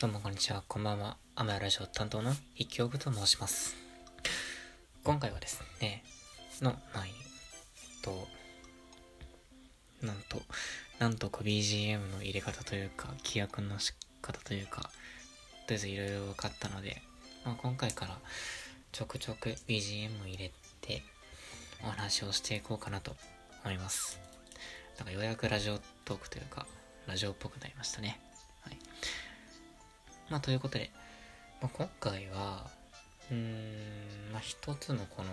どうもこんにちは、こんばんは。アマヤラジオ担当の筆記オブと申します。今回はですね、の前に、と、なんと、なんとこう BGM の入れ方というか、規約の仕方というか、とりあえずいろいろ分かったので、まあ、今回からちょくちょく BGM を入れて、お話をしていこうかなと思います。なんかようやくラジオトークというか、ラジオっぽくなりましたね。まあ、ということで、まあ、今回は、うーん、まあ、一つのこの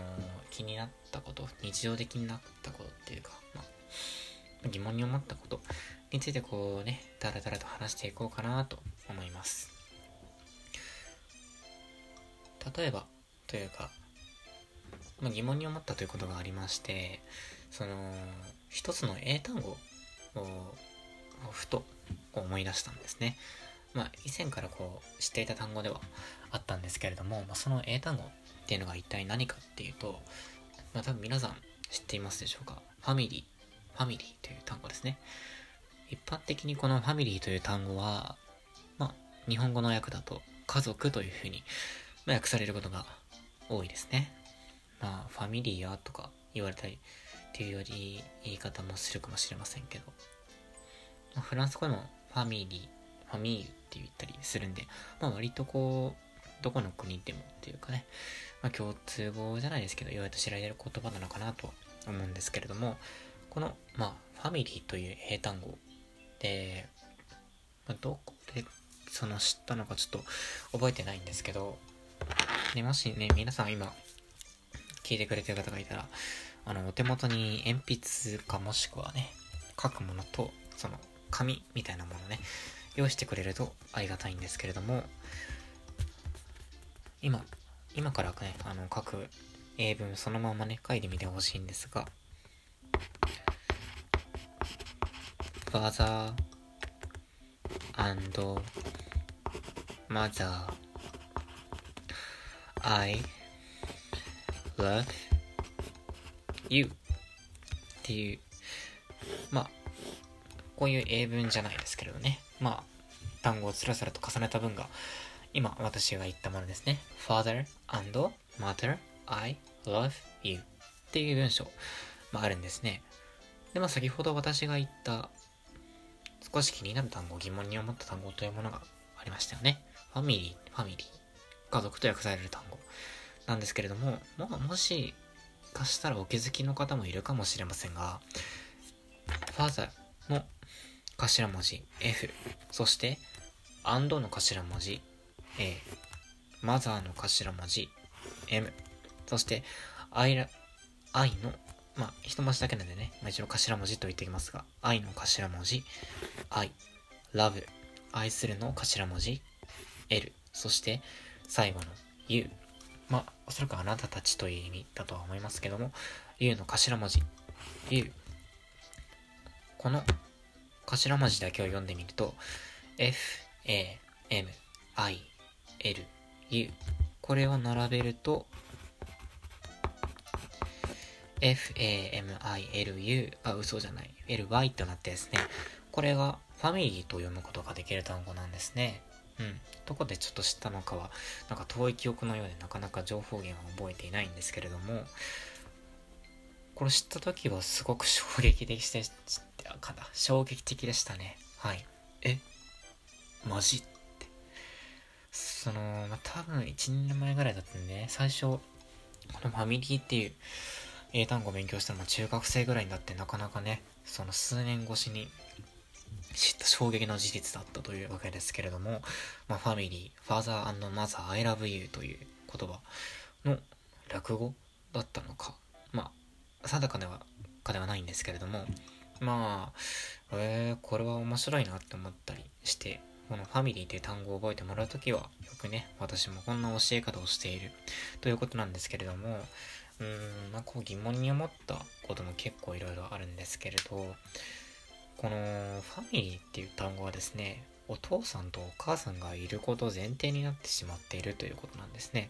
気になったこと、日常的になったことっていうか、まあ、疑問に思ったことについてこうね、だらだらと話していこうかなと思います。例えば、というか、まあ、疑問に思ったということがありまして、その、一つの英単語を、ふと思い出したんですね。まあ、以前からこう知っていた単語ではあったんですけれども、まあ、その英単語っていうのが一体何かっていうと、まあ、多分皆さん知っていますでしょうか？ファミリー、ファミリーという単語ですね。一般的にこのファミリーという単語は、まあ、日本語の訳だと家族というふうに、まあ、訳されることが多いですね。まあ、ファミリーやとか言われたりっていうより言い方もするかもしれませんけど、まあ、フランス語でもファミリー、ァミーユって言ったりするんで、まあ割とこう、どこの国でもっていうかね、まあ共通語じゃないですけど、意外と知られる言葉なのかなと思うんですけれども、この、まあ、ファミリーという英単語で、まあ、どこでその知ったのかちょっと覚えてないんですけど、ね、もしね、皆さん今、聞いてくれてる方がいたら、あの、お手元に鉛筆かもしくはね、書くものと、その、紙みたいなものね、用意してくれるとありがたいんですけれども、今、今からね、あの、各英文そのままね、書いてみてほしいんですが、father and mother I love you っていう、まあ、こういう英文じゃないですけれどね。まあ、単語をつらつらと重ねた文が、今私が言ったものですね。father and mother, I love you っていう文章、まあ、あるんですね。で、まあ先ほど私が言った少し気になる単語、疑問に思った単語というものがありましたよね。ファミリー、ファミリー、家族と訳される単語なんですけれども、ももしかしたらお気づきの方もいるかもしれませんが、father の頭文字 F、そして and の頭文字 A、mother の頭文字 M、そして I, I の、まあ、一文字だけなんでね、まあ、一応頭文字と言っておきますが、I の頭文字 I、love、愛するの頭文字 L、そして最後の U、まあ、おそらくあなたたちという意味だとは思いますけども、U の頭文字 U、この頭文字だけを読んでみると、F, A, M, I, L, U。これを並べると、F, A, M, I, L, U あ、嘘じゃない。L, Y となってですね、これがファミリーと読むことができる単語なんですね。うん。どこでちょっと知ったのかは、なんか遠い記憶のようでなかなか情報源は覚えていないんですけれども、これ知った時はすごく衝撃的でしたかな。衝撃的でしたね。はい。え？マジって。その、まあ、多分1年前ぐらいだったんで、ね、最初、このファミリーっていう英単語を勉強したのも中学生ぐらいになってなかなかね、その数年越しに知った衝撃の事実だったというわけですけれども、まあ、ファミリー、father and mother, I love you という言葉の落語だったのか、まあ、定かではかではないんですけれどもまあえー、これは面白いなって思ったりしてこのファミリーという単語を覚えてもらうときはよくね私もこんな教え方をしているということなんですけれどもうーんまあこう疑問に思ったことも結構いろいろあるんですけれどこのファミリーっていう単語はですねお父さんとお母さんがいること前提になってしまっているということなんですね。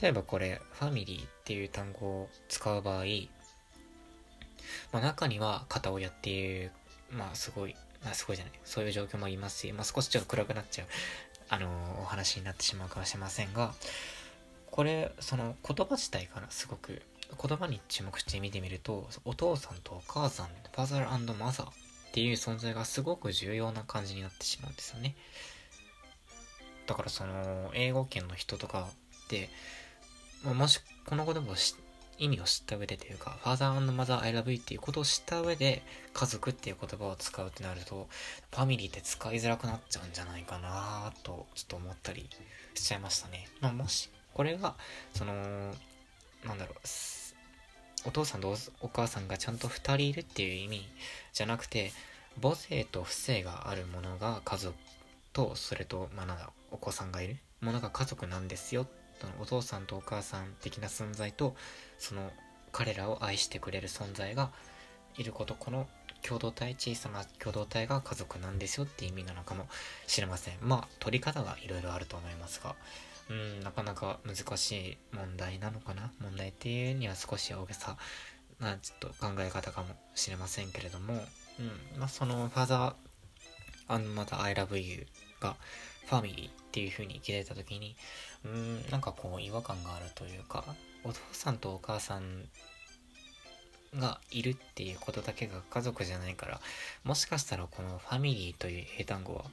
例えばこれ、ファミリーっていう単語を使う場合、まあ、中には片親っていう、まあすごい、まあ、すごいじゃない。そういう状況もありますし、まあ、少しちょっと暗くなっちゃう、あのー、お話になってしまうかもしれませんが、これ、その言葉自体からすごく、言葉に注目して見てみると、お父さんとお母さん、ファザーマザーっていう存在がすごく重要な感じになってしまうんですよね。だからその、英語圏の人とかで、もしこの言葉を意味を知った上でというか、Father and Mother I love you っていうことを知った上で、家族っていう言葉を使うってなると、ファミリーって使いづらくなっちゃうんじゃないかなと、ちょっと思ったりしちゃいましたね。まあ、もし、これが、その、なんだろう、お父さんとお母さんがちゃんと2人いるっていう意味じゃなくて、母性と不正があるものが家族と、それと、まあ、なんだ、お子さんがいるものが家族なんですよっ。お父さんとお母さん的な存在と、その彼らを愛してくれる存在がいることこの共同体小さな共同体が家族なんですよって意味なのかもしれません。まあ取り方がいろいろあると思いますが。うんなかなか難しい問題なのかな？問題っていうには少し大げさなちょっと考え方かもしれませんけれども。うんまあそのファザーまた I love you がファミリーっていう風に切れた時にうーんなんかこう違和感があるというかお父さんとお母さんがいるっていうことだけが家族じゃないからもしかしたらこのファミリーという英単語は、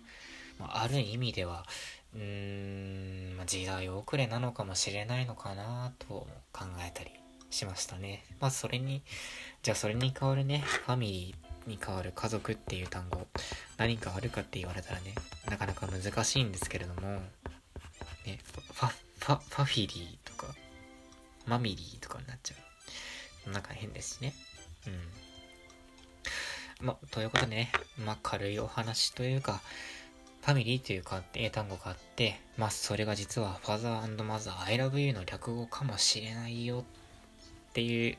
まあ、る意味ではうーん、ま、時代遅れなのかもしれないのかなと考えたりしましたね。まあそれにじゃあそれに代わるねファミリーに代わる家族っていう単語何かあるかって言われたらねなかなか難しいんですけれどもねファファファフィリーとかマミリーとかになっちゃう。なんか変ですしね。うん。ま、ということでね、まあ、軽いお話というか、ファミリーというか英単語があって、まあ、それが実は Father and Mother I love you の略語かもしれないよっていう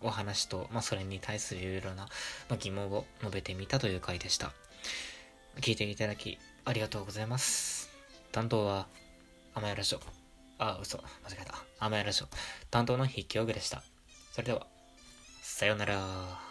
お話と、まあ、それに対するいろいろな、まあ、疑問を述べてみたという回でした。聞いていただきありがとうございます。担当は、甘やらしょ。あ、嘘。間違えた。甘やらしょ。担当の筆記用具でした。それでは、さようなら。